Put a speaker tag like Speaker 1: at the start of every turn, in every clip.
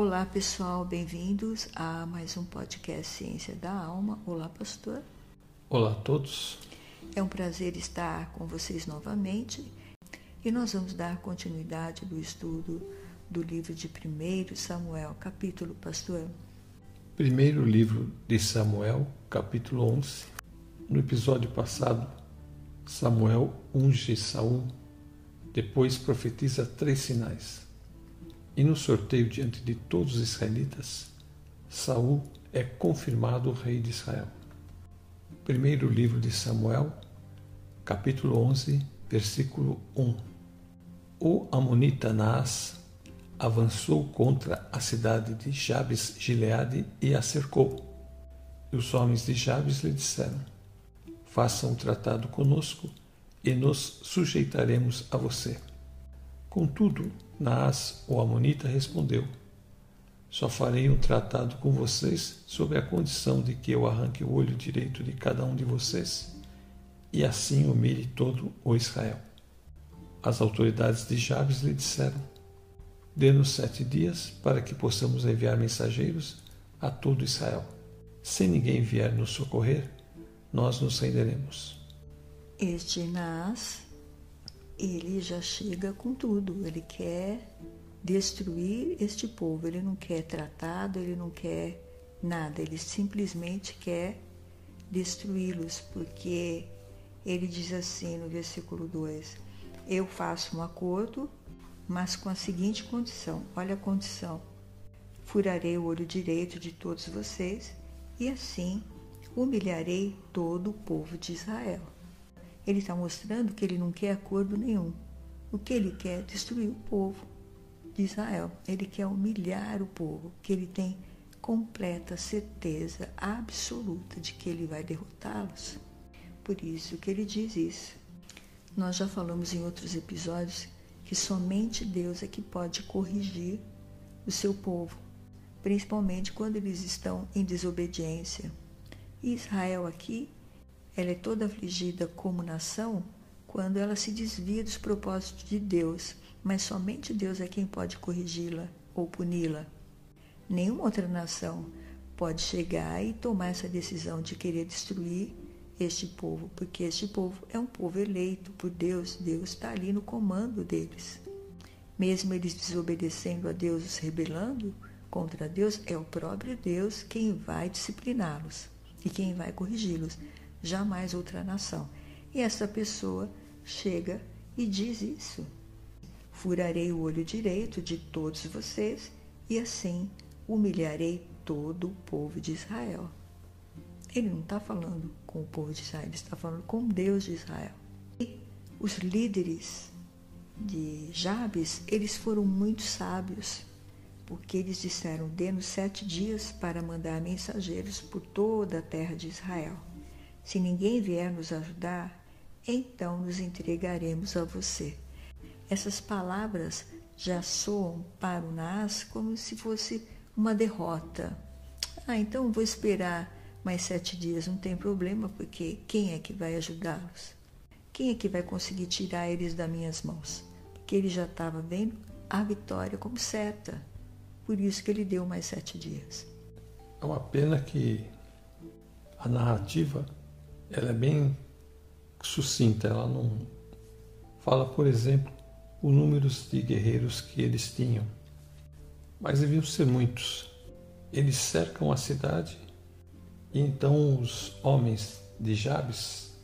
Speaker 1: Olá pessoal, bem-vindos a mais um podcast Ciência da Alma. Olá, pastor.
Speaker 2: Olá a todos.
Speaker 1: É um prazer estar com vocês novamente e nós vamos dar continuidade do estudo do livro de 1 Samuel, capítulo, pastor.
Speaker 2: Primeiro livro de Samuel, capítulo 11. No episódio passado, Samuel unge Saul, depois profetiza três sinais. E no sorteio diante de todos os israelitas, Saul é confirmado rei de Israel. Primeiro livro de Samuel, capítulo 11, versículo 1. O amonita Naas avançou contra a cidade de Jabes Gileade e a cercou. E os homens de Jabes lhe disseram: Faça um tratado conosco e nos sujeitaremos a você. Contudo, Naas, o Amonita, respondeu: Só farei um tratado com vocês sob a condição de que eu arranque o olho direito de cada um de vocês e assim humilhe todo o Israel. As autoridades de Jabes lhe disseram: Dê-nos sete dias para que possamos enviar mensageiros a todo Israel. Se ninguém vier nos socorrer, nós nos renderemos.
Speaker 1: Este Naas ele já chega com tudo. Ele quer destruir este povo. Ele não quer tratado, ele não quer nada. Ele simplesmente quer destruí-los, porque ele diz assim no versículo 2: Eu faço um acordo, mas com a seguinte condição: olha a condição. Furarei o olho direito de todos vocês e assim humilharei todo o povo de Israel. Ele está mostrando que ele não quer acordo nenhum. O que ele quer é destruir o povo de Israel. Ele quer humilhar o povo, que ele tem completa certeza absoluta de que ele vai derrotá-los. Por isso que ele diz isso. Nós já falamos em outros episódios que somente Deus é que pode corrigir o seu povo, principalmente quando eles estão em desobediência. Israel aqui ela é toda afligida como nação quando ela se desvia dos propósitos de Deus, mas somente Deus é quem pode corrigi-la ou puni-la. Nenhuma outra nação pode chegar e tomar essa decisão de querer destruir este povo, porque este povo é um povo eleito por Deus, Deus está ali no comando deles. Mesmo eles desobedecendo a Deus, os rebelando contra Deus, é o próprio Deus quem vai discipliná-los e quem vai corrigi-los jamais outra nação. E essa pessoa chega e diz isso. Furarei o olho direito de todos vocês e assim humilharei todo o povo de Israel. Ele não está falando com o povo de Israel, ele está falando com Deus de Israel. E os líderes de Jabes, eles foram muito sábios, porque eles disseram: dê-nos sete dias para mandar mensageiros por toda a terra de Israel. Se ninguém vier nos ajudar, então nos entregaremos a você. Essas palavras já soam para o Nas como se fosse uma derrota. Ah, então vou esperar mais sete dias, não tem problema, porque quem é que vai ajudá-los? Quem é que vai conseguir tirar eles das minhas mãos? Porque ele já estava vendo a vitória como certa. Por isso que ele deu mais sete dias.
Speaker 2: É uma pena que a narrativa ela é bem sucinta, ela não fala, por exemplo, o número de guerreiros que eles tinham, mas deviam ser muitos. Eles cercam a cidade e então os homens de Jabes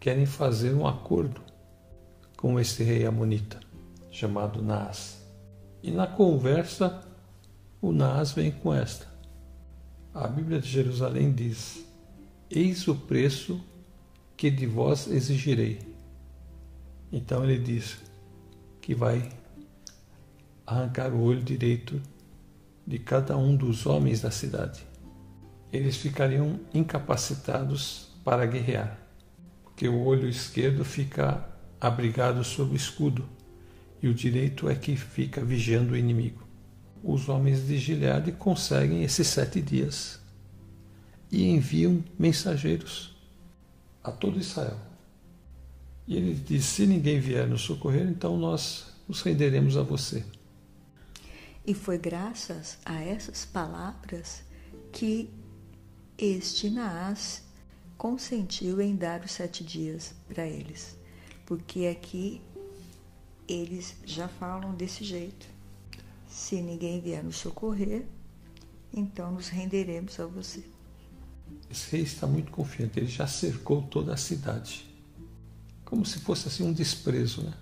Speaker 2: querem fazer um acordo com esse rei amonita chamado Naas. E na conversa o Naas vem com esta. A Bíblia de Jerusalém diz: Eis o preço que de vós exigirei. Então ele diz que vai arrancar o olho direito de cada um dos homens da cidade. Eles ficariam incapacitados para guerrear, porque o olho esquerdo fica abrigado sob o escudo e o direito é que fica vigiando o inimigo. Os homens de Gileade conseguem esses sete dias e enviam mensageiros a todo Israel. E ele diz: Se ninguém vier nos socorrer, então nós nos renderemos a você.
Speaker 1: E foi graças a essas palavras que este Naas consentiu em dar os sete dias para eles, porque aqui eles já falam desse jeito. Se ninguém vier nos socorrer, então nos renderemos a você.
Speaker 2: Esse rei está muito confiante, ele já cercou toda a cidade. Como se fosse assim um desprezo, né?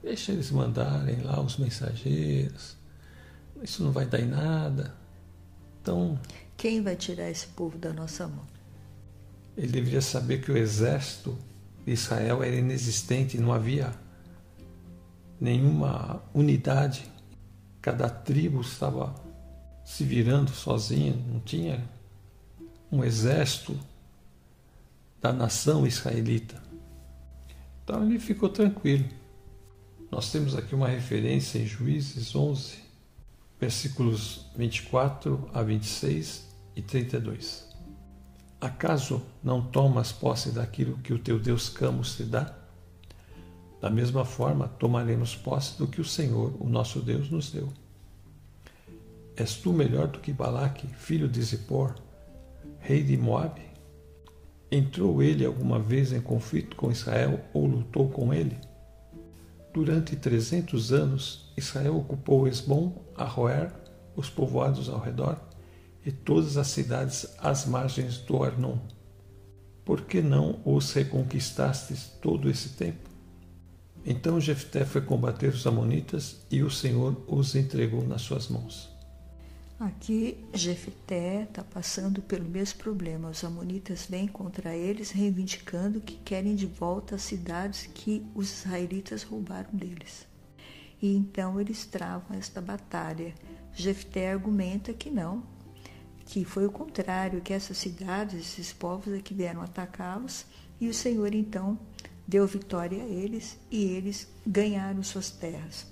Speaker 2: Deixa eles mandarem lá os mensageiros. Isso não vai dar em nada. Então.
Speaker 1: Quem vai tirar esse povo da nossa mão?
Speaker 2: Ele deveria saber que o exército de Israel era inexistente, não havia nenhuma unidade. Cada tribo estava se virando sozinha, não tinha um exército da nação israelita. Então ele ficou tranquilo. Nós temos aqui uma referência em Juízes 11, versículos 24 a 26 e 32. Acaso não tomas posse daquilo que o teu Deus Camus te dá? Da mesma forma, tomaremos posse do que o Senhor, o nosso Deus, nos deu. És tu melhor do que Balaque, filho de Zippor, rei de Moabe? Entrou ele alguma vez em conflito com Israel ou lutou com ele? Durante trezentos anos, Israel ocupou Esbom, Arroer, os povoados ao redor e todas as cidades às margens do Arnon. Por que não os reconquistastes todo esse tempo? Então Jefté foi combater os amonitas e o Senhor os entregou nas suas mãos.
Speaker 1: Aqui, Jefté está passando pelo mesmo problema. Os amonitas vêm contra eles, reivindicando que querem de volta as cidades que os israelitas roubaram deles. E então eles travam esta batalha. Jefté argumenta que não, que foi o contrário, que essas cidades, esses povos é que vieram atacá-los, e o Senhor então deu vitória a eles e eles ganharam suas terras.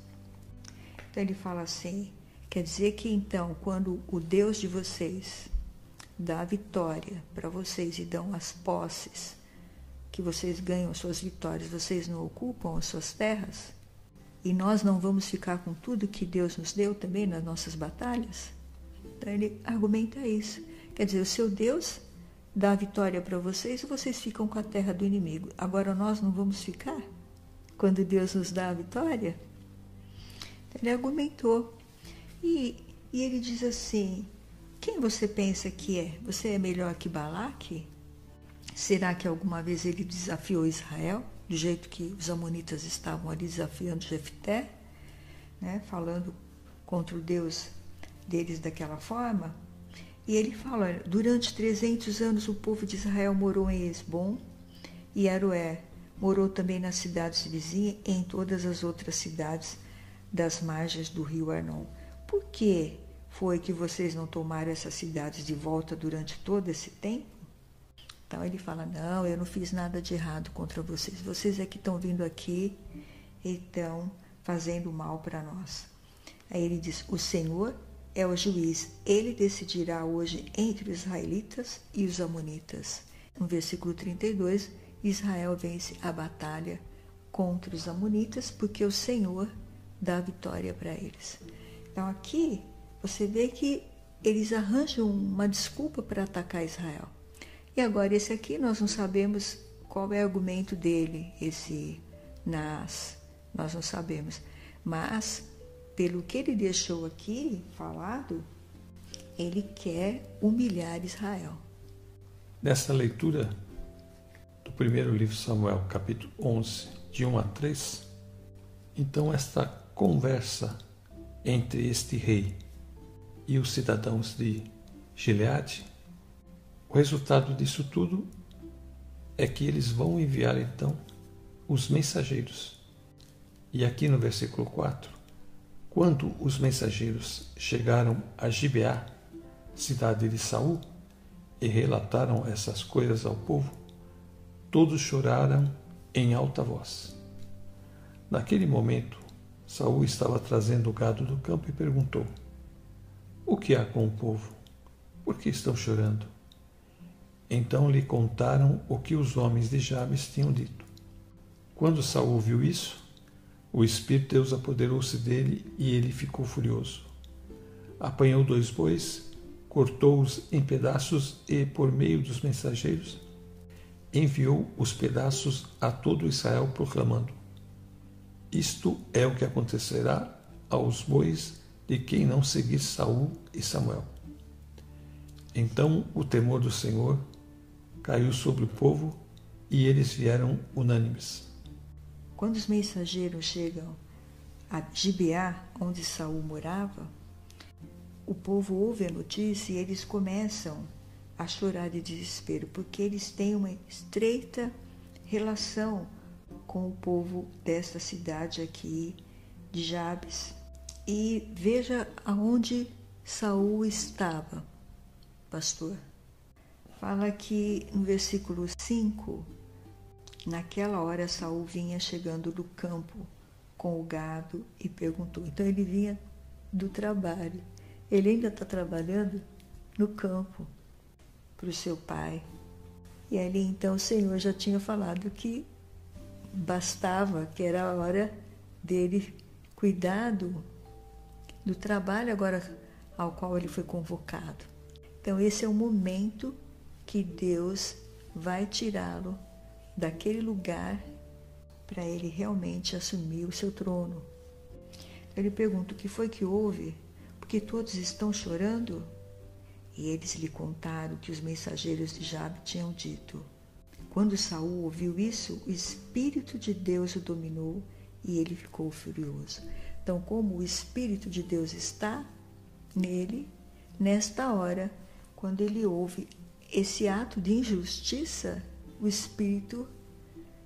Speaker 1: Então ele fala assim: Quer dizer que então, quando o Deus de vocês dá a vitória para vocês e dão as posses, que vocês ganham suas vitórias, vocês não ocupam as suas terras? E nós não vamos ficar com tudo que Deus nos deu também nas nossas batalhas? Então ele argumenta isso. Quer dizer, o seu Deus dá a vitória para vocês e vocês ficam com a terra do inimigo. Agora nós não vamos ficar? Quando Deus nos dá a vitória? Então, ele argumentou e, e ele diz assim: Quem você pensa que é? Você é melhor que Balaque? Será que alguma vez ele desafiou Israel, do jeito que os amonitas estavam ali desafiando Jefté, né, falando contra o Deus deles daquela forma? E ele fala: durante 300 anos o povo de Israel morou em Esbom e Aroé. Morou também nas cidades vizinhas e em todas as outras cidades das margens do rio Arnon. Por que foi que vocês não tomaram essas cidades de volta durante todo esse tempo? Então ele fala: Não, eu não fiz nada de errado contra vocês. Vocês é que estão vindo aqui e estão fazendo mal para nós. Aí ele diz: O Senhor é o juiz. Ele decidirá hoje entre os israelitas e os amonitas. No versículo 32, Israel vence a batalha contra os amonitas porque o Senhor dá vitória para eles. Então aqui você vê que eles arranjam uma desculpa para atacar Israel. E agora esse aqui nós não sabemos qual é o argumento dele, esse Nas, nós não sabemos. Mas pelo que ele deixou aqui falado, ele quer humilhar Israel.
Speaker 2: Nessa leitura do primeiro livro Samuel, capítulo 11, de 1 a 3, então esta conversa entre este rei e os cidadãos de Gileade, o resultado disso tudo é que eles vão enviar então os mensageiros. E aqui no versículo 4, quando os mensageiros chegaram a Gibeá, cidade de Saul, e relataram essas coisas ao povo, todos choraram em alta voz. Naquele momento, Saul estava trazendo o gado do campo e perguntou: O que há com o povo? Por que estão chorando? Então lhe contaram o que os homens de Jabes tinham dito. Quando Saul viu isso, o Espírito de Deus apoderou-se dele e ele ficou furioso. apanhou dois bois, cortou-os em pedaços e, por meio dos mensageiros, enviou os pedaços a todo Israel, proclamando: Isto é o que acontecerá aos bois de quem não seguir Saul e Samuel. Então o temor do Senhor caiu sobre o povo e eles vieram unânimes.
Speaker 1: Quando os mensageiros chegam a Gibeá, onde Saul morava, o povo ouve a notícia e eles começam a chorar de desespero, porque eles têm uma estreita relação com o povo desta cidade aqui de Jabes. E veja aonde Saul estava, pastor. Fala que no versículo 5, naquela hora Saul vinha chegando do campo com o gado e perguntou. Então ele vinha do trabalho. Ele ainda está trabalhando no campo para o seu pai. E ali então o Senhor já tinha falado que bastava, que era a hora dele cuidar do, do trabalho agora ao qual ele foi convocado. Então esse é o momento que Deus vai tirá-lo daquele lugar para ele realmente assumir o seu trono. Ele pergunta: O que foi que houve? Porque todos estão chorando? E eles lhe contaram que os mensageiros de Jabe tinham dito. Quando Saul ouviu isso, o Espírito de Deus o dominou e ele ficou furioso. Então, como o Espírito de Deus está nele, nesta hora, quando ele ouve esse ato de injustiça, o espírito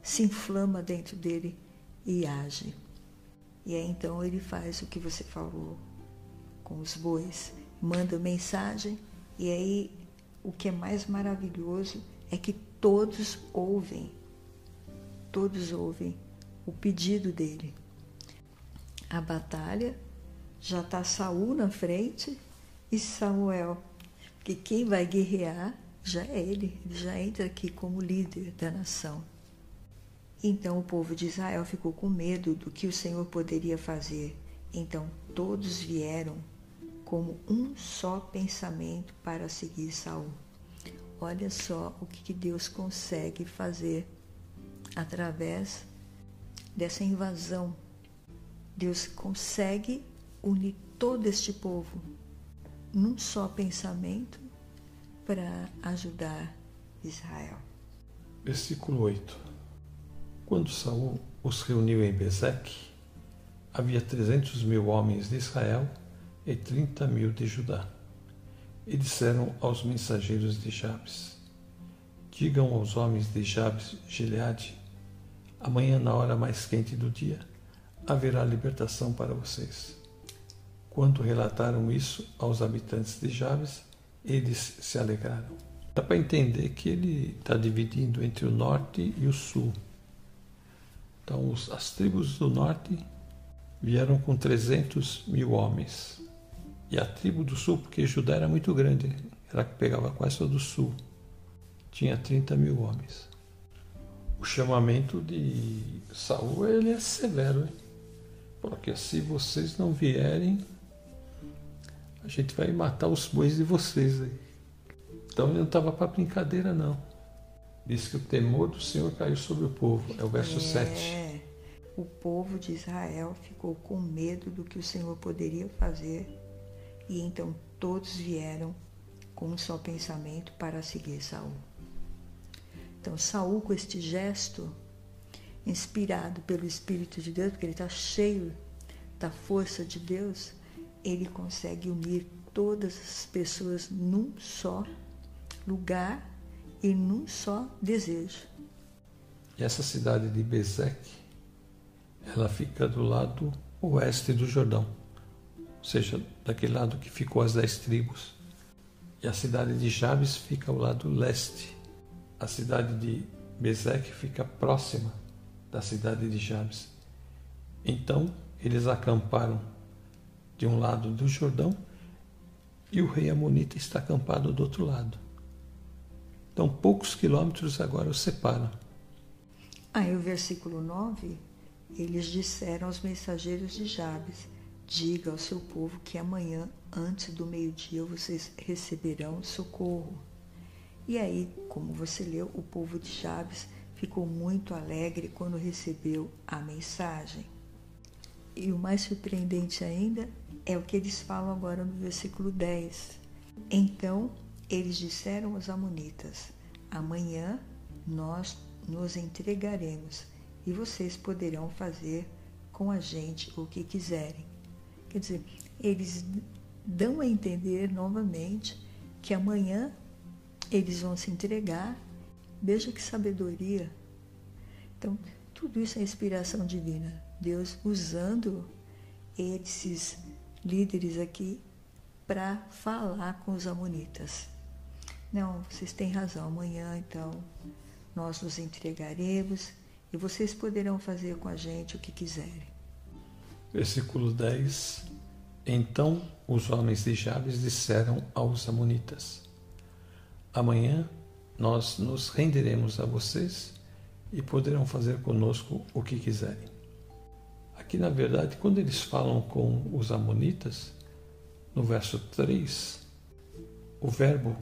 Speaker 1: se inflama dentro dele e age. E aí então ele faz o que você falou com os bois, manda mensagem, e aí o que é mais maravilhoso é que todos ouvem, todos ouvem o pedido dele. A batalha já está Saul na frente e Samuel, que quem vai guerrear já é ele, ele já entra aqui como líder da nação. Então o povo de Israel ficou com medo do que o Senhor poderia fazer. Então todos vieram como um só pensamento para seguir Saul. Olha só o que Deus consegue fazer através dessa invasão. Deus consegue unir todo este povo num só pensamento para ajudar Israel.
Speaker 2: Versículo 8. Quando Saul os reuniu em Bezeque, havia trezentos mil homens de Israel e trinta mil de Judá. E disseram aos mensageiros de Jabes: Digam aos homens de Jabes Gileade: Amanhã, na hora mais quente do dia, haverá libertação para vocês. Quando relataram isso aos habitantes de Jabes, eles se alegraram. Dá para entender que ele está dividindo entre o norte e o sul. Então, as tribos do norte vieram com 300 mil homens. E a tribo do sul, porque Judá era muito grande, ela pegava quase todo o sul, tinha 30 mil homens. O chamamento de Saul ele é severo, hein? porque se vocês não vierem, a gente vai matar os bois de vocês aí. Então ele não estava para brincadeira, não. Diz que o temor do Senhor caiu sobre o povo. É o verso é, 7.
Speaker 1: O povo de Israel ficou com medo do que o Senhor poderia fazer. E então todos vieram com um só pensamento para seguir Saul. Então Saul, com este gesto, inspirado pelo Espírito de Deus, porque ele está cheio da força de Deus, ele consegue unir todas as pessoas num só lugar e num só desejo.
Speaker 2: E essa cidade de Bezeque, ela fica do lado oeste do Jordão, ou seja, daquele lado que ficou as dez tribos. E a cidade de Jabes fica ao lado leste. A cidade de Bezeque fica próxima da cidade de Jabes. Então, eles acamparam de um lado do Jordão e o rei Amonita está acampado do outro lado. Então, poucos quilômetros agora os separam.
Speaker 1: Aí, o versículo 9: eles disseram aos mensageiros de Jabes: diga ao seu povo que amanhã, antes do meio-dia, vocês receberão socorro. E aí, como você leu, o povo de Chaves ficou muito alegre quando recebeu a mensagem. E o mais surpreendente ainda é o que eles falam agora no versículo 10. Então eles disseram aos Amonitas: Amanhã nós nos entregaremos e vocês poderão fazer com a gente o que quiserem. Quer dizer, eles dão a entender novamente que amanhã eles vão se entregar. Veja que sabedoria. Então, tudo isso é inspiração divina. Deus usando esses líderes aqui para falar com os amonitas. Não, vocês têm razão. Amanhã, então, nós nos entregaremos e vocês poderão fazer com a gente o que quiserem.
Speaker 2: Versículo 10. Então os homens de Jabes disseram aos amonitas: Amanhã nós nos renderemos a vocês e poderão fazer conosco o que quiserem. Aqui, na verdade, quando eles falam com os amonitas, no verso 3, o verbo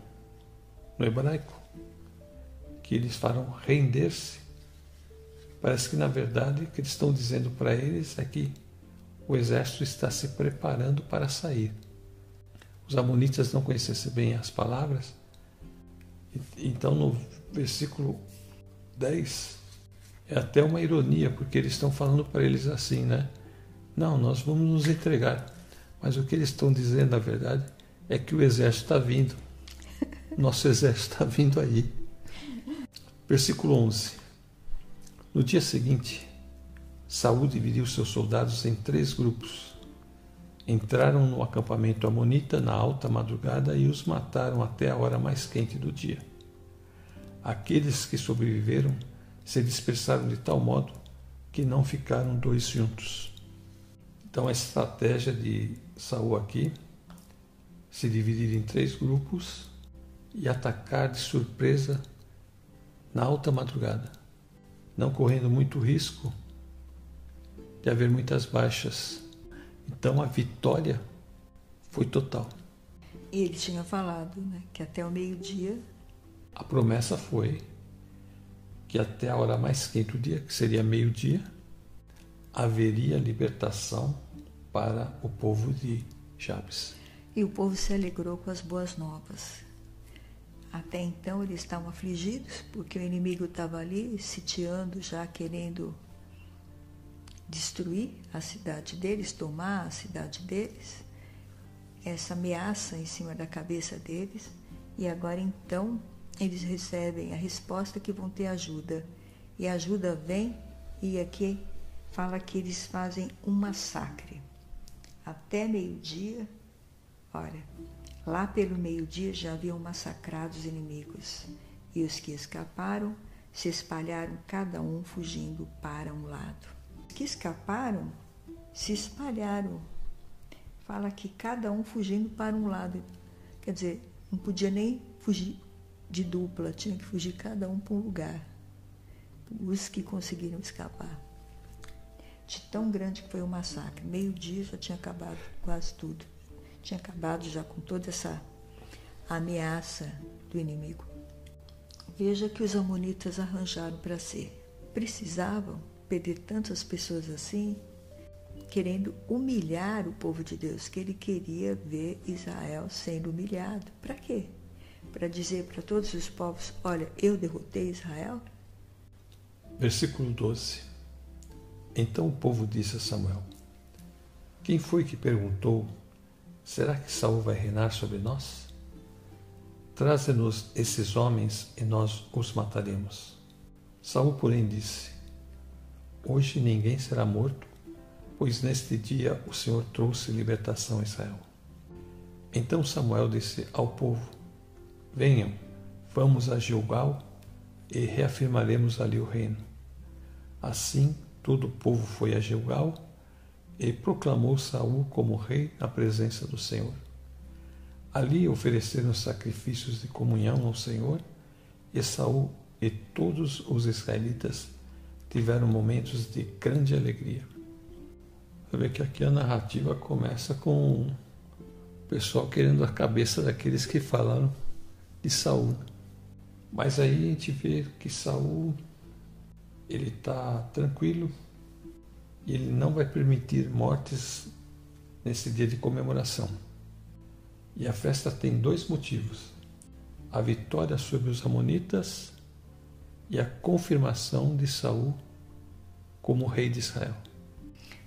Speaker 2: no hebraico que eles farão render-se, parece que na verdade o que eles estão dizendo para eles é que o exército está se preparando para sair. Os amonitas não conhecessem bem as palavras, então no versículo 10 é até uma ironia, porque eles estão falando para eles assim, né? Não, nós vamos nos entregar. Mas o que eles estão dizendo, na verdade, é que o exército está vindo. Nosso exército está vindo aí. Versículo 11. No dia seguinte, Saúl dividiu seus soldados em três grupos. Entraram no acampamento amonita na alta madrugada e os mataram até a hora mais quente do dia. Aqueles que sobreviveram se dispersaram de tal modo que não ficaram dois juntos. Então a estratégia de Saul aqui se dividir em três grupos e atacar de surpresa na alta madrugada, não correndo muito risco de haver muitas baixas. Então a vitória foi total.
Speaker 1: E ele tinha falado né, que até o meio-dia.
Speaker 2: A promessa foi que até a hora mais quente do dia, que seria meio-dia, haveria libertação para o povo de Jabes.
Speaker 1: E o povo se alegrou com as boas novas. Até então eles estavam afligidos porque o inimigo estava ali sitiando, já querendo destruir a cidade deles, tomar a cidade deles, essa ameaça em cima da cabeça deles, e agora então eles recebem a resposta que vão ter ajuda. E a ajuda vem e aqui fala que eles fazem um massacre. Até meio-dia, olha, lá pelo meio-dia já haviam massacrado os inimigos. E os que escaparam se espalharam, cada um fugindo para um lado que escaparam se espalharam. Fala que cada um fugindo para um lado. Quer dizer, não podia nem fugir de dupla, tinha que fugir cada um para um lugar. Os que conseguiram escapar. De tão grande que foi o massacre. Meio-dia já tinha acabado quase tudo. Tinha acabado já com toda essa ameaça do inimigo. Veja que os amonitas arranjaram para si. Precisavam perder tantas pessoas assim, querendo humilhar o povo de Deus, que ele queria ver Israel sendo humilhado. Para quê? Para dizer para todos os povos: olha, eu derrotei Israel?
Speaker 2: Versículo 12. Então o povo disse a Samuel: Quem foi que perguntou: Será que Saul vai reinar sobre nós? Traze-nos esses homens e nós os mataremos. Saul, porém, disse: Hoje ninguém será morto, pois neste dia o Senhor trouxe libertação a Israel. Então Samuel disse ao povo: Venham, vamos a Gilgal e reafirmaremos ali o reino. Assim, todo o povo foi a Gilgal e proclamou Saul como rei na presença do Senhor. Ali ofereceram sacrifícios de comunhão ao Senhor, e Saul e todos os israelitas tiveram momentos de grande alegria. Você vê que aqui a narrativa começa com o pessoal querendo a cabeça daqueles que falaram de Saul. Mas aí a gente vê que Saul ele está tranquilo e ele não vai permitir mortes nesse dia de comemoração. E a festa tem dois motivos: a vitória sobre os amonitas e a confirmação de Saul como rei de Israel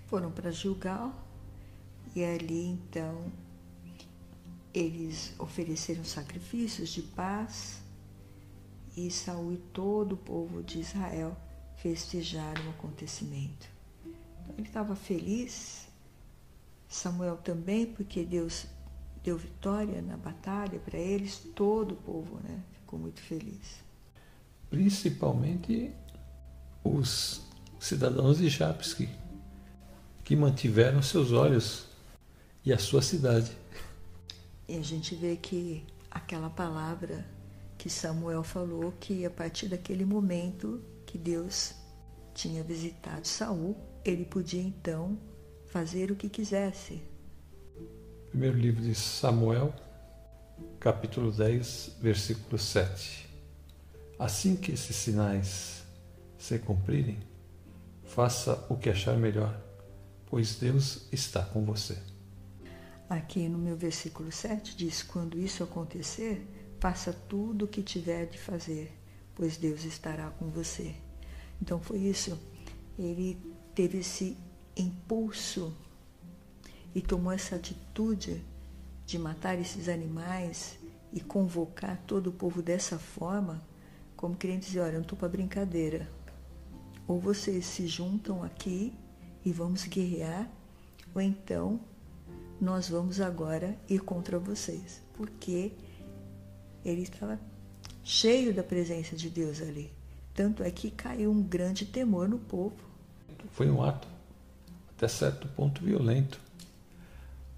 Speaker 1: foram para Gilgal e ali então eles ofereceram sacrifícios de paz e Saul e todo o povo de Israel festejaram o acontecimento. Então, ele estava feliz, Samuel também, porque Deus deu vitória na batalha para eles, todo o povo né, ficou muito feliz.
Speaker 2: Principalmente os cidadãos de que que mantiveram seus olhos e a sua cidade.
Speaker 1: E a gente vê que aquela palavra que Samuel falou que a partir daquele momento que Deus tinha visitado Saul, ele podia então fazer o que quisesse.
Speaker 2: Primeiro livro de Samuel, capítulo 10, versículo 7. Assim que esses sinais se cumprirem, faça o que achar melhor pois Deus está com você.
Speaker 1: Aqui no meu versículo 7 diz: Quando isso acontecer, faça tudo o que tiver de fazer, pois Deus estará com você. Então foi isso. Ele teve esse impulso e tomou essa atitude de matar esses animais e convocar todo o povo dessa forma, como querendo dizer: olha, eu não estou para brincadeira. Ou vocês se juntam aqui e vamos guerrear, ou então nós vamos agora ir contra vocês, porque ele estava cheio da presença de Deus ali. Tanto é que caiu um grande temor no povo.
Speaker 2: Foi um ato até certo ponto violento.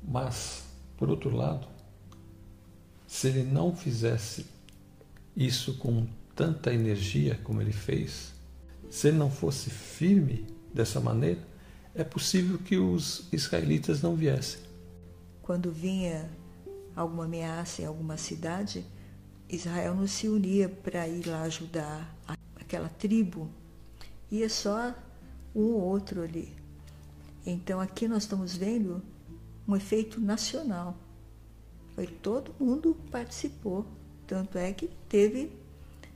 Speaker 2: Mas, por outro lado, se ele não fizesse isso com tanta energia como ele fez, se ele não fosse firme dessa maneira, é possível que os israelitas não viessem.
Speaker 1: Quando vinha alguma ameaça em alguma cidade, Israel não se unia para ir lá ajudar aquela tribo, ia só um ou outro ali. Então aqui nós estamos vendo um efeito nacional. Foi todo mundo participou, tanto é que teve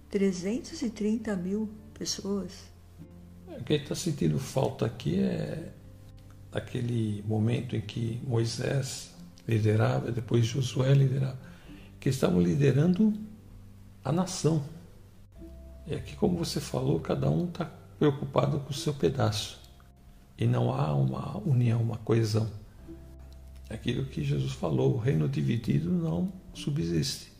Speaker 1: 330 mil pessoas
Speaker 2: o que está sentindo falta aqui é aquele momento em que Moisés liderava, depois Josué liderava, que estavam liderando a nação. É que, como você falou, cada um está preocupado com o seu pedaço. E não há uma união, uma coesão. Aquilo que Jesus falou, o reino dividido não subsiste.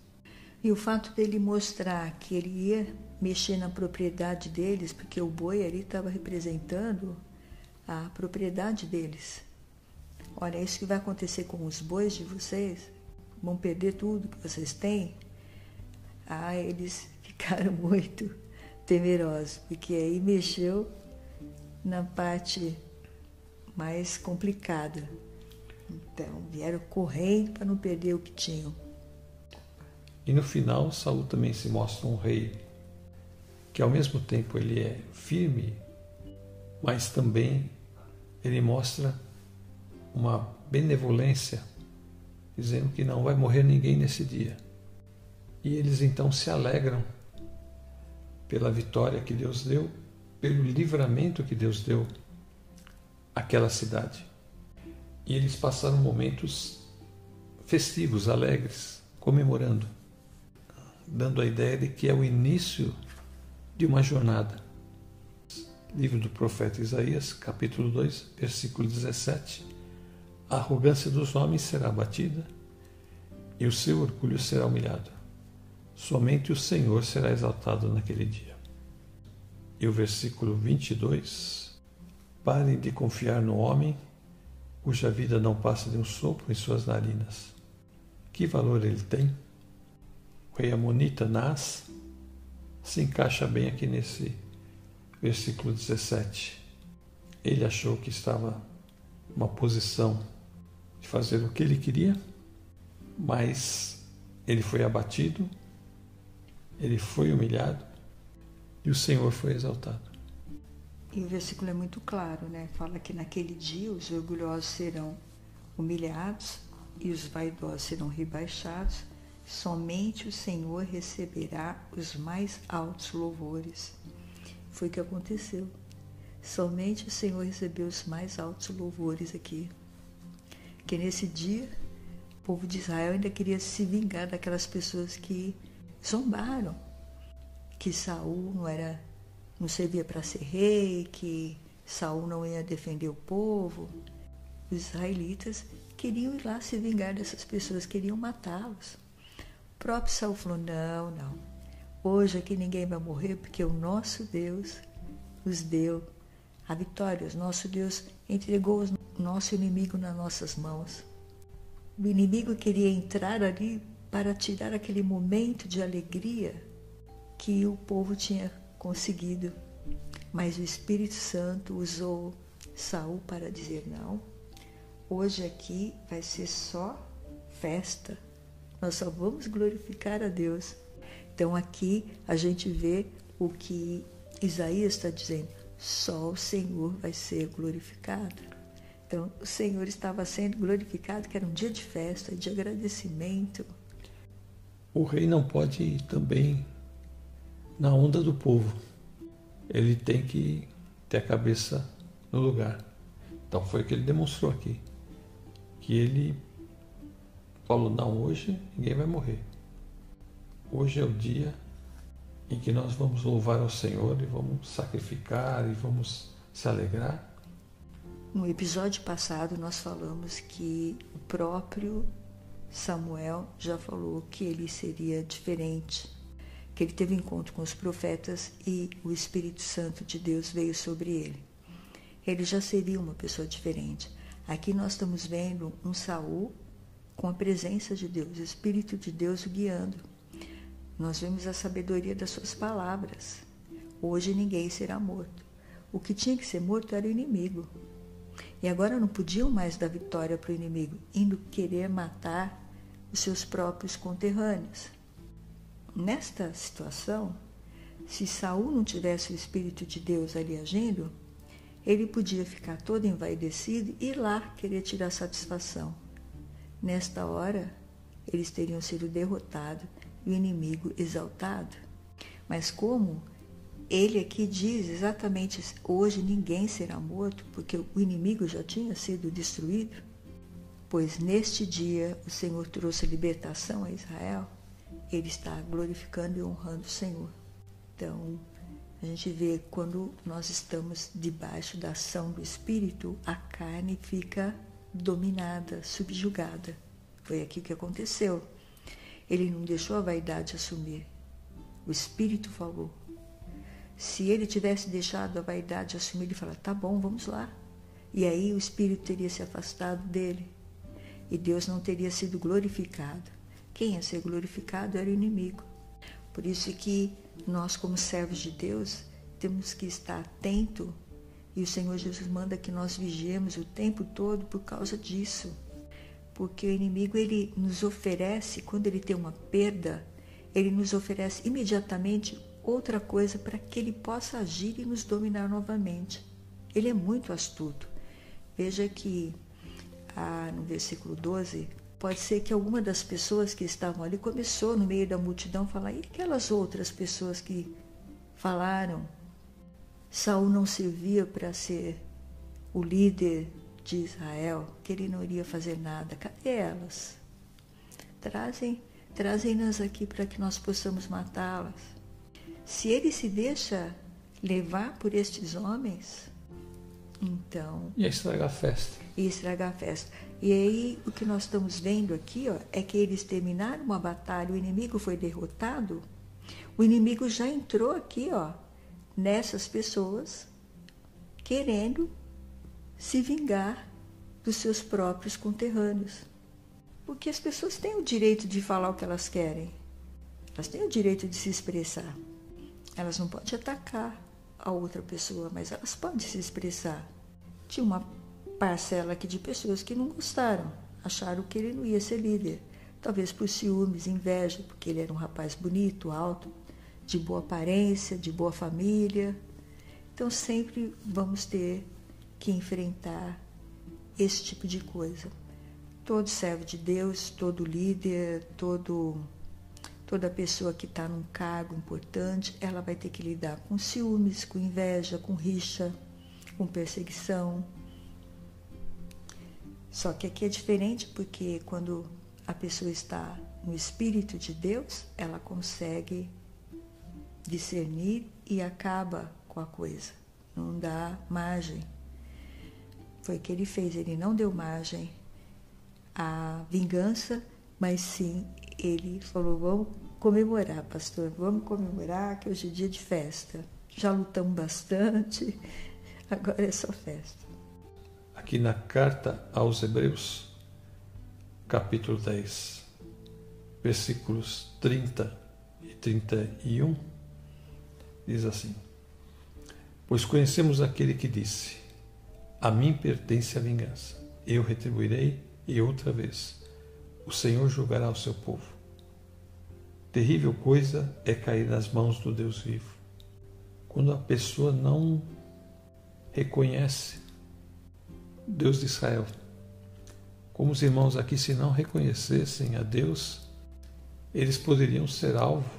Speaker 1: E o fato dele mostrar que ele ia mexer na propriedade deles, porque o boi ali estava representando a propriedade deles. Olha, isso que vai acontecer com os bois de vocês? Vão perder tudo que vocês têm? Ah, eles ficaram muito temerosos, porque aí mexeu na parte mais complicada. Então, vieram correndo para não perder o que tinham.
Speaker 2: E no final, Saul também se mostra um rei que ao mesmo tempo ele é firme, mas também ele mostra uma benevolência, dizendo que não vai morrer ninguém nesse dia. E eles então se alegram pela vitória que Deus deu, pelo livramento que Deus deu àquela cidade. E eles passaram momentos festivos, alegres, comemorando, dando a ideia de que é o início de uma jornada. Livro do profeta Isaías, capítulo 2, versículo 17. A arrogância dos homens será abatida e o seu orgulho será humilhado. Somente o Senhor será exaltado naquele dia. E o versículo 22. Parem de confiar no homem, cuja vida não passa de um sopro em suas narinas. Que valor ele tem? Rei Amonita nasce se encaixa bem aqui nesse versículo 17. Ele achou que estava uma posição de fazer o que ele queria, mas ele foi abatido, ele foi humilhado e o Senhor foi exaltado.
Speaker 1: E o versículo é muito claro, né? Fala que naquele dia os orgulhosos serão humilhados e os vaidosos serão rebaixados. Somente o Senhor receberá os mais altos louvores. Foi o que aconteceu. Somente o Senhor recebeu os mais altos louvores aqui. Que nesse dia o povo de Israel ainda queria se vingar daquelas pessoas que zombaram, que Saul não era não servia para ser rei, que Saul não ia defender o povo. Os israelitas queriam ir lá se vingar dessas pessoas, queriam matá-los. Próprio Saul falou: não, não. Hoje aqui ninguém vai morrer porque o nosso Deus nos deu a vitória. O nosso Deus entregou o nosso inimigo nas nossas mãos. O inimigo queria entrar ali para tirar aquele momento de alegria que o povo tinha conseguido. Mas o Espírito Santo usou Saul para dizer não. Hoje aqui vai ser só festa. Nós só vamos glorificar a Deus. Então aqui a gente vê o que Isaías está dizendo. Só o Senhor vai ser glorificado. Então o Senhor estava sendo glorificado, que era um dia de festa, de agradecimento.
Speaker 2: O rei não pode ir também na onda do povo. Ele tem que ter a cabeça no lugar. Então foi o que ele demonstrou aqui. Que ele falou: não, hoje ninguém vai morrer. Hoje é o dia em que nós vamos louvar ao Senhor e vamos sacrificar e vamos se alegrar.
Speaker 1: No episódio passado, nós falamos que o próprio Samuel já falou que ele seria diferente que ele teve encontro com os profetas e o Espírito Santo de Deus veio sobre ele. Ele já seria uma pessoa diferente. Aqui nós estamos vendo um Saul com a presença de Deus, o Espírito de Deus o guiando. Nós vemos a sabedoria das suas palavras. Hoje ninguém será morto. O que tinha que ser morto era o inimigo. E agora não podiam mais dar vitória para o inimigo, indo querer matar os seus próprios conterrâneos. Nesta situação, se Saul não tivesse o Espírito de Deus ali agindo, ele podia ficar todo envaidecido e ir lá querer tirar satisfação. Nesta hora, eles teriam sido derrotados e o inimigo exaltado. Mas como ele aqui diz exatamente hoje ninguém será morto, porque o inimigo já tinha sido destruído, pois neste dia o Senhor trouxe libertação a Israel ele está glorificando e honrando o Senhor. Então, a gente vê quando nós estamos debaixo da ação do Espírito, a carne fica dominada, subjugada. Foi aqui que aconteceu. Ele não deixou a vaidade assumir. O Espírito falou. Se ele tivesse deixado a vaidade assumir, ele fala: tá bom, vamos lá. E aí o Espírito teria se afastado dele. E Deus não teria sido glorificado quem ia ser glorificado era o inimigo. Por isso que nós, como servos de Deus, temos que estar atento e o Senhor Jesus manda que nós vigiemos o tempo todo por causa disso. Porque o inimigo ele nos oferece, quando ele tem uma perda, ele nos oferece imediatamente outra coisa para que ele possa agir e nos dominar novamente. Ele é muito astuto. Veja que ah, no versículo 12, Pode ser que alguma das pessoas que estavam ali começou no meio da multidão a falar, e aquelas outras pessoas que falaram? Saul não servia para ser o líder de Israel, que ele não iria fazer nada. Cadê elas? Trazem, trazem-nas aqui para que nós possamos matá-las. Se ele se deixa levar por estes homens, então.
Speaker 2: E estragar a festa.
Speaker 1: E estragar a festa. E aí o que nós estamos vendo aqui ó, é que eles terminaram uma batalha, o inimigo foi derrotado, o inimigo já entrou aqui ó, nessas pessoas, querendo se vingar dos seus próprios conterrâneos. Porque as pessoas têm o direito de falar o que elas querem. Elas têm o direito de se expressar. Elas não podem atacar a outra pessoa, mas elas podem se expressar. Tinha uma parcela aqui de pessoas que não gostaram, acharam que ele não ia ser líder. Talvez por ciúmes, inveja, porque ele era um rapaz bonito, alto, de boa aparência, de boa família. Então sempre vamos ter que enfrentar esse tipo de coisa. Todo servo de Deus, todo líder, todo toda pessoa que está num cargo importante, ela vai ter que lidar com ciúmes, com inveja, com rixa, com perseguição. Só que aqui é diferente porque quando a pessoa está no Espírito de Deus, ela consegue discernir e acaba com a coisa, não dá margem. Foi o que ele fez, ele não deu margem à vingança, mas sim ele falou: vamos comemorar, pastor, vamos comemorar que hoje é dia de festa. Já lutamos bastante, agora é só festa.
Speaker 2: Aqui na carta aos Hebreus, capítulo 10, versículos 30 e 31, diz assim: Pois conhecemos aquele que disse: A mim pertence a vingança, eu retribuirei, e outra vez o Senhor julgará o seu povo. Terrível coisa é cair nas mãos do Deus vivo. Quando a pessoa não reconhece Deus de Israel, como os irmãos aqui, se não reconhecessem a Deus, eles poderiam ser alvo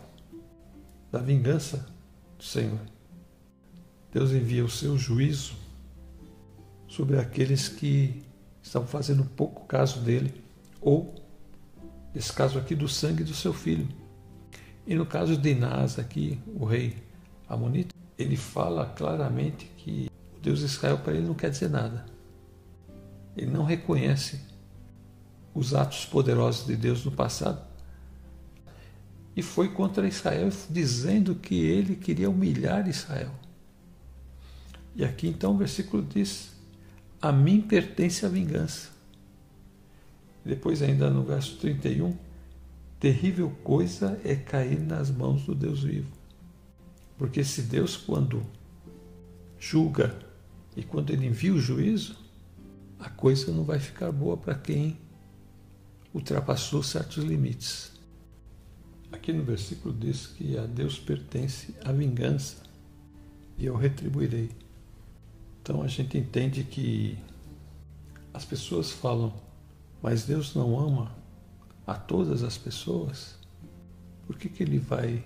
Speaker 2: da vingança Senhor. Deus envia o seu juízo sobre aqueles que estão fazendo pouco caso dele ou Nesse caso aqui, do sangue do seu filho. E no caso de Inás aqui, o rei Amonita, ele fala claramente que o Deus de Israel para ele não quer dizer nada. Ele não reconhece os atos poderosos de Deus no passado. E foi contra Israel, dizendo que ele queria humilhar Israel. E aqui então o versículo diz: A mim pertence a vingança. Depois, ainda no verso 31, terrível coisa é cair nas mãos do Deus vivo. Porque se Deus, quando julga e quando ele envia o juízo, a coisa não vai ficar boa para quem ultrapassou certos limites. Aqui no versículo diz que a Deus pertence a vingança e eu retribuirei. Então a gente entende que as pessoas falam mas Deus não ama a todas as pessoas, por que, que Ele vai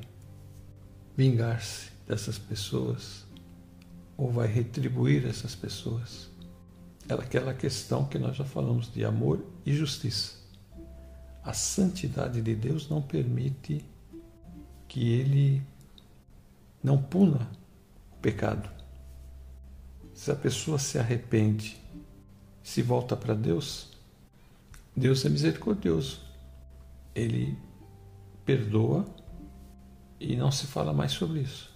Speaker 2: vingar-se dessas pessoas ou vai retribuir essas pessoas? É aquela questão que nós já falamos de amor e justiça. A santidade de Deus não permite que Ele não puna o pecado. Se a pessoa se arrepende, se volta para Deus, Deus é misericordioso. Ele perdoa e não se fala mais sobre isso.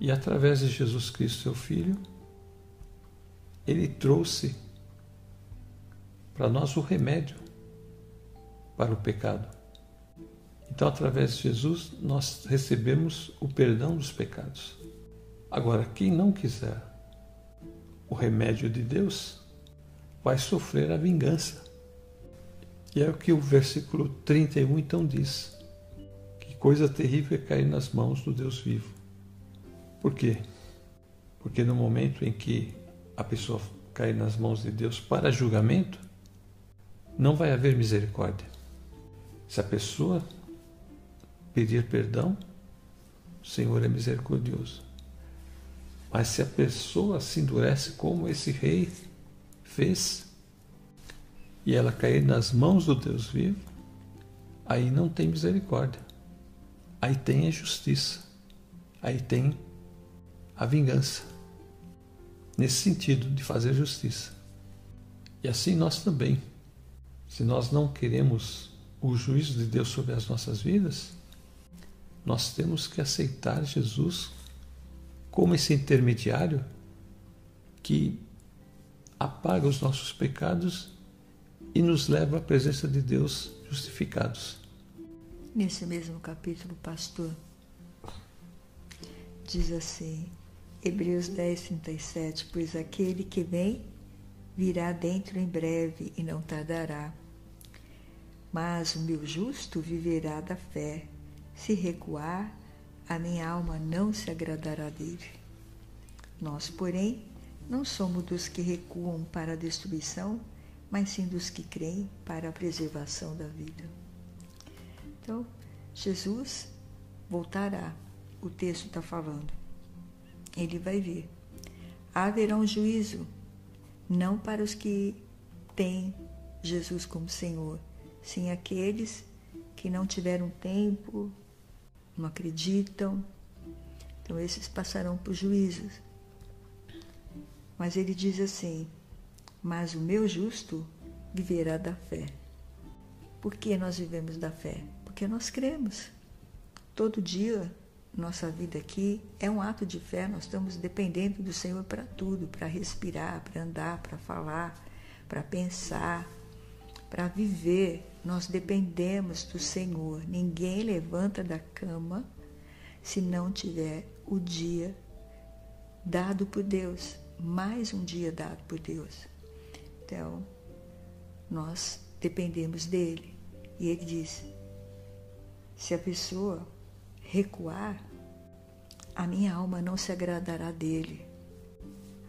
Speaker 2: E através de Jesus Cristo, seu Filho, ele trouxe para nós o remédio para o pecado. Então, através de Jesus, nós recebemos o perdão dos pecados. Agora, quem não quiser o remédio de Deus, vai sofrer a vingança e é o que o versículo 31 então diz: Que coisa terrível é cair nas mãos do Deus vivo. Por quê? Porque no momento em que a pessoa cair nas mãos de Deus para julgamento, não vai haver misericórdia. Se a pessoa pedir perdão, o Senhor é misericordioso. Mas se a pessoa se endurece como esse rei fez, e ela cair nas mãos do Deus vivo, aí não tem misericórdia. Aí tem a justiça. Aí tem a vingança. Nesse sentido de fazer justiça. E assim nós também. Se nós não queremos o juízo de Deus sobre as nossas vidas, nós temos que aceitar Jesus como esse intermediário que apaga os nossos pecados e nos leva à presença de Deus justificados.
Speaker 1: Nesse mesmo capítulo, pastor, diz assim, Hebreus 10, 37, pois aquele que vem virá dentro em breve e não tardará. Mas o meu justo viverá da fé. Se recuar, a minha alma não se agradará dele. Nós, porém, não somos dos que recuam para a destruição, mas sim dos que creem para a preservação da vida. Então, Jesus voltará, o texto está falando. Ele vai vir. Haverá um juízo, não para os que têm Jesus como Senhor, sim aqueles que não tiveram tempo, não acreditam. Então, esses passarão por juízos. Mas ele diz assim: Mas o meu justo viverá da fé. Por que nós vivemos da fé? Porque nós cremos. Todo dia, nossa vida aqui é um ato de fé, nós estamos dependendo do Senhor para tudo para respirar, para andar, para falar, para pensar, para viver. Nós dependemos do Senhor. Ninguém levanta da cama se não tiver o dia dado por Deus mais um dia dado por Deus. Então, nós dependemos dele. E ele diz: se a pessoa recuar, a minha alma não se agradará dele.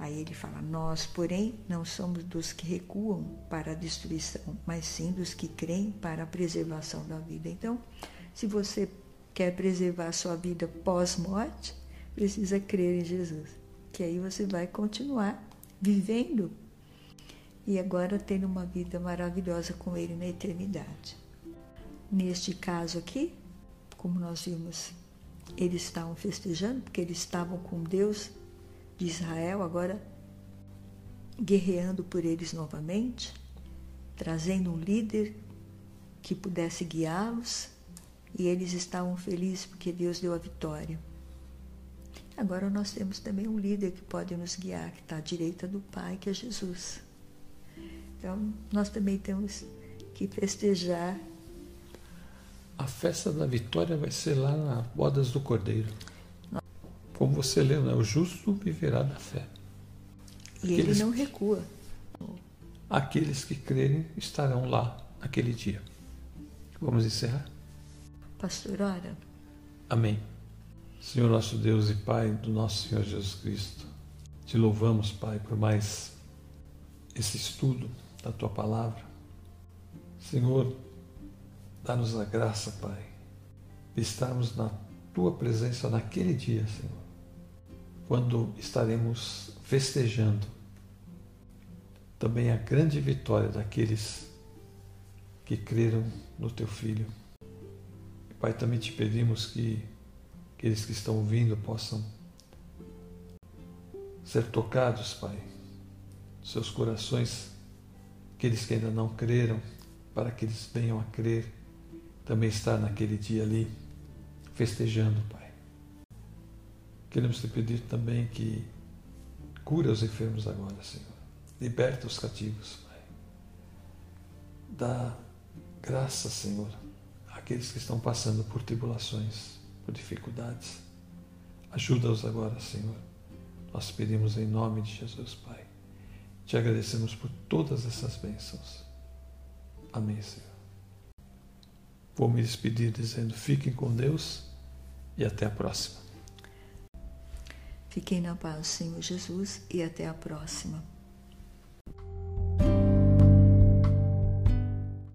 Speaker 1: Aí ele fala: Nós, porém, não somos dos que recuam para a destruição, mas sim dos que creem para a preservação da vida. Então, se você quer preservar a sua vida pós-morte, precisa crer em Jesus que aí você vai continuar vivendo e agora tendo uma vida maravilhosa com Ele na eternidade. Neste caso aqui, como nós vimos, eles estavam festejando, porque eles estavam com Deus de Israel, agora guerreando por eles novamente, trazendo um líder que pudesse guiá-los, e eles estavam felizes porque Deus deu a vitória. Agora nós temos também um líder que pode nos guiar, que está à direita do Pai, que é Jesus. Então, nós também temos que festejar.
Speaker 2: A festa da vitória vai ser lá nas bodas do Cordeiro. Como você leu, né? o justo viverá da fé.
Speaker 1: E Aqueles... ele não recua.
Speaker 2: Aqueles que crerem estarão lá naquele dia. Vamos encerrar?
Speaker 1: Pastor, ora.
Speaker 2: Amém. Senhor nosso Deus e Pai do nosso Senhor Jesus Cristo, te louvamos, Pai, por mais esse estudo da tua palavra. Senhor, dá-nos a graça, Pai, de estarmos na tua presença naquele dia, Senhor, quando estaremos festejando também a grande vitória daqueles que creram no teu Filho. Pai, também te pedimos que aqueles que estão ouvindo possam ser tocados, Pai, seus corações, aqueles que ainda não creram, para que eles venham a crer, também estar naquele dia ali, festejando, Pai. Queremos te pedir também que cura os enfermos agora, Senhor. Liberta os cativos, Pai. Dá graça, Senhor, àqueles que estão passando por tribulações por dificuldades. Ajuda-os agora, Senhor. Nós pedimos em nome de Jesus, Pai. Te agradecemos por todas essas bênçãos. Amém, Senhor. Vou me despedir dizendo: fiquem com Deus e até a próxima.
Speaker 1: Fiquem na paz, Senhor Jesus, e até a próxima.